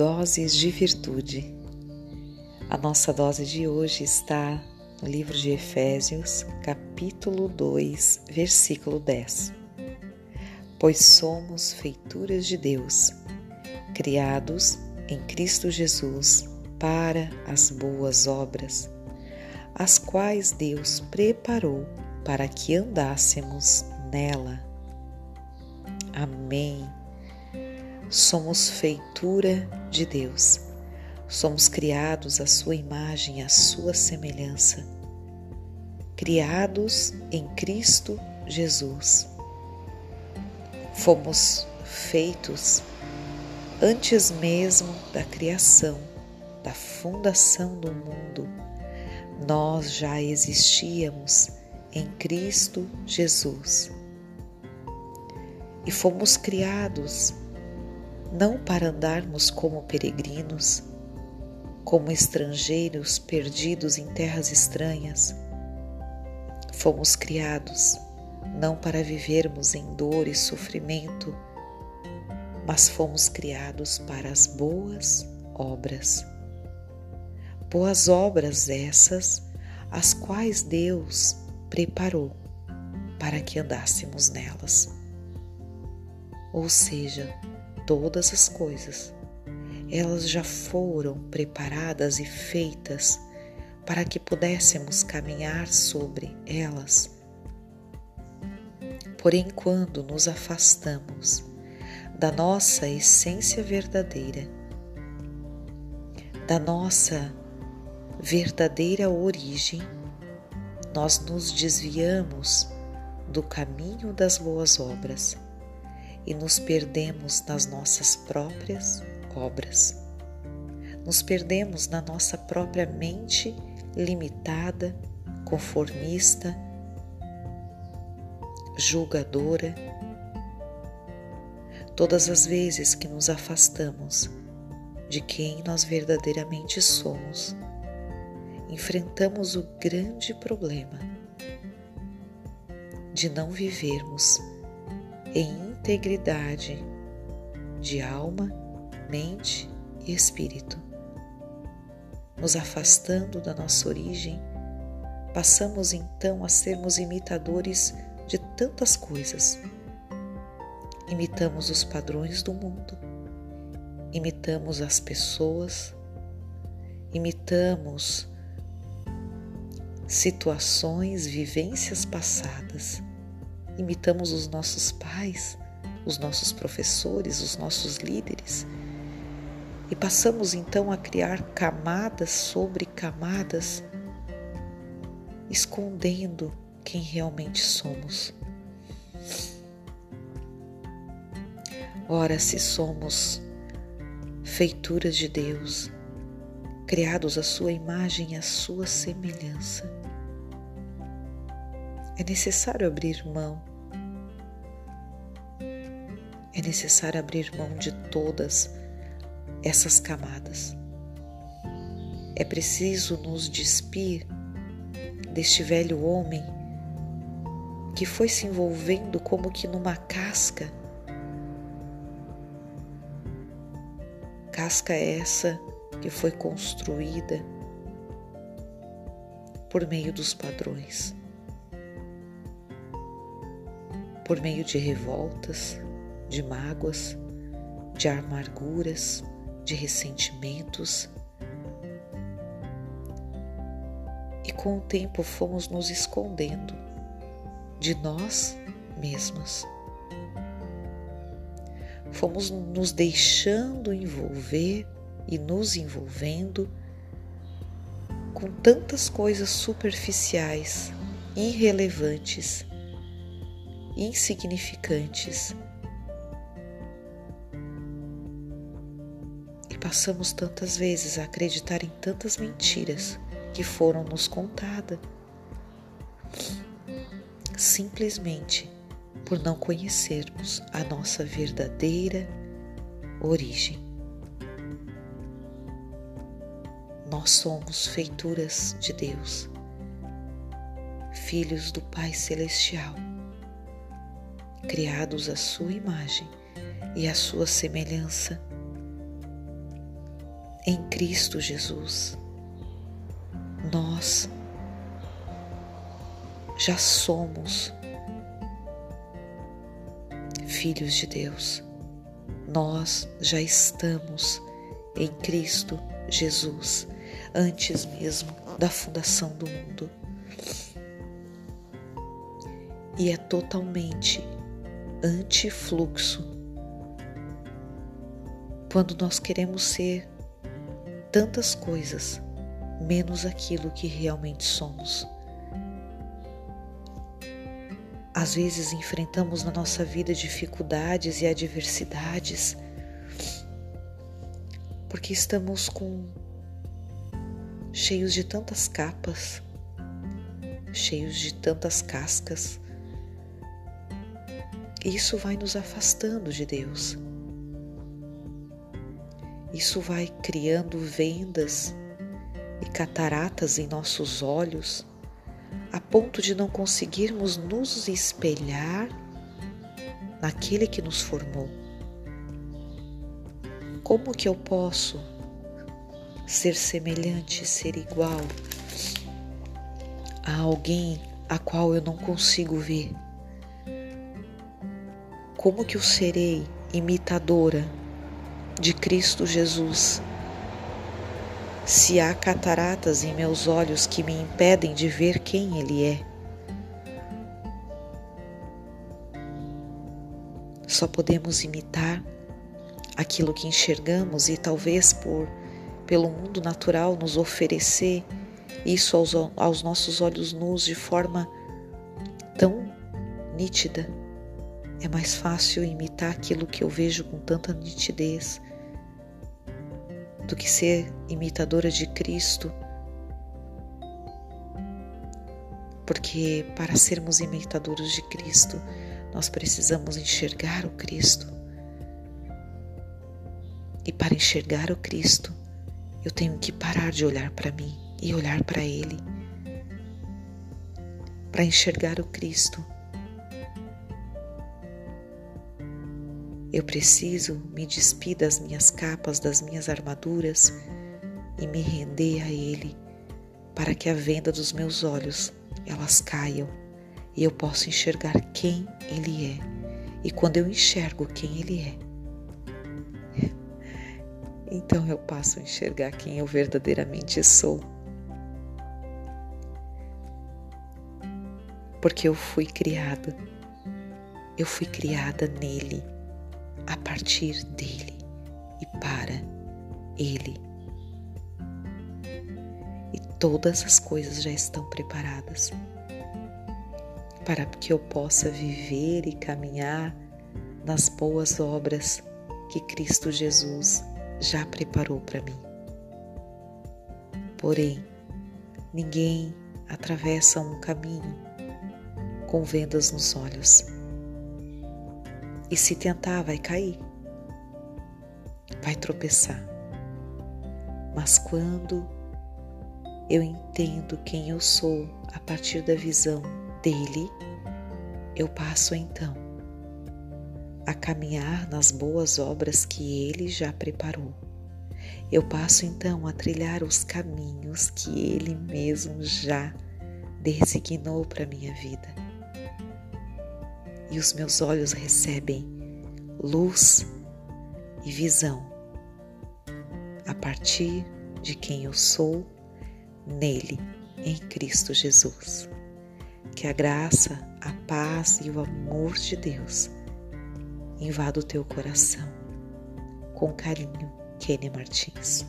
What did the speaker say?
Doses de Virtude. A nossa dose de hoje está no livro de Efésios, capítulo 2, versículo 10. Pois somos feituras de Deus, criados em Cristo Jesus para as boas obras, as quais Deus preparou para que andássemos nela. Amém. Somos feitura de Deus. Somos criados à sua imagem à sua semelhança. Criados em Cristo Jesus. Fomos feitos antes mesmo da criação, da fundação do mundo. Nós já existíamos em Cristo Jesus. E fomos criados não para andarmos como peregrinos, como estrangeiros perdidos em terras estranhas. Fomos criados não para vivermos em dor e sofrimento, mas fomos criados para as boas obras. Boas obras essas, as quais Deus preparou para que andássemos nelas. Ou seja, todas as coisas. Elas já foram preparadas e feitas para que pudéssemos caminhar sobre elas. Porém, quando nos afastamos da nossa essência verdadeira, da nossa verdadeira origem, nós nos desviamos do caminho das boas obras e nos perdemos nas nossas próprias obras. Nos perdemos na nossa própria mente limitada, conformista, julgadora. Todas as vezes que nos afastamos de quem nós verdadeiramente somos, enfrentamos o grande problema de não vivermos em integridade de alma, mente e espírito. Nos afastando da nossa origem, passamos então a sermos imitadores de tantas coisas. Imitamos os padrões do mundo, imitamos as pessoas, imitamos situações, vivências passadas, imitamos os nossos pais, os nossos professores, os nossos líderes, e passamos então a criar camadas sobre camadas, escondendo quem realmente somos. Ora, se somos feituras de Deus, criados à sua imagem e à sua semelhança, é necessário abrir mão necessário abrir mão de todas essas camadas. É preciso nos despir deste velho homem que foi se envolvendo como que numa casca. Casca essa que foi construída por meio dos padrões, por meio de revoltas, de mágoas, de amarguras, de ressentimentos. E com o tempo fomos nos escondendo de nós mesmos. Fomos nos deixando envolver e nos envolvendo com tantas coisas superficiais, irrelevantes, insignificantes passamos tantas vezes a acreditar em tantas mentiras que foram nos contadas, simplesmente por não conhecermos a nossa verdadeira origem. Nós somos feituras de Deus, filhos do Pai Celestial, criados à Sua imagem e à Sua semelhança em Cristo Jesus. Nós já somos filhos de Deus. Nós já estamos em Cristo Jesus antes mesmo da fundação do mundo. E é totalmente antifluxo quando nós queremos ser tantas coisas menos aquilo que realmente somos. Às vezes enfrentamos na nossa vida dificuldades e adversidades porque estamos com cheios de tantas capas, cheios de tantas cascas. Isso vai nos afastando de Deus. Isso vai criando vendas e cataratas em nossos olhos, a ponto de não conseguirmos nos espelhar naquele que nos formou. Como que eu posso ser semelhante, ser igual a alguém a qual eu não consigo ver? Como que eu serei imitadora de Cristo Jesus se há cataratas em meus olhos que me impedem de ver quem Ele é? Só podemos imitar aquilo que enxergamos e talvez por pelo mundo natural nos oferecer isso aos, aos nossos olhos nus de forma tão nítida. É mais fácil imitar aquilo que eu vejo com tanta nitidez do que ser imitadora de Cristo. Porque para sermos imitadores de Cristo, nós precisamos enxergar o Cristo. E para enxergar o Cristo, eu tenho que parar de olhar para mim e olhar para Ele. Para enxergar o Cristo, eu preciso me despir das minhas capas, das minhas armaduras e me render a Ele, para que a venda dos meus olhos elas caiam e eu possa enxergar quem Ele é. E quando eu enxergo quem Ele é, então eu passo a enxergar quem eu verdadeiramente sou. Porque eu fui criada, eu fui criada nele, a partir dele e para ele. E todas as coisas já estão preparadas para que eu possa viver e caminhar nas boas obras que Cristo Jesus já preparou para mim. Porém, ninguém atravessa um caminho com vendas nos olhos. E se tentar, vai cair, vai tropeçar. Mas quando eu entendo quem eu sou a partir da visão dele, eu passo então a caminhar nas boas obras que Ele já preparou. Eu passo então a trilhar os caminhos que Ele mesmo já designou para minha vida. E os meus olhos recebem luz e visão a partir de quem eu sou nele, em Cristo Jesus. Que a graça, a paz e o amor de Deus invada o teu coração. Com carinho, Kenny Martins.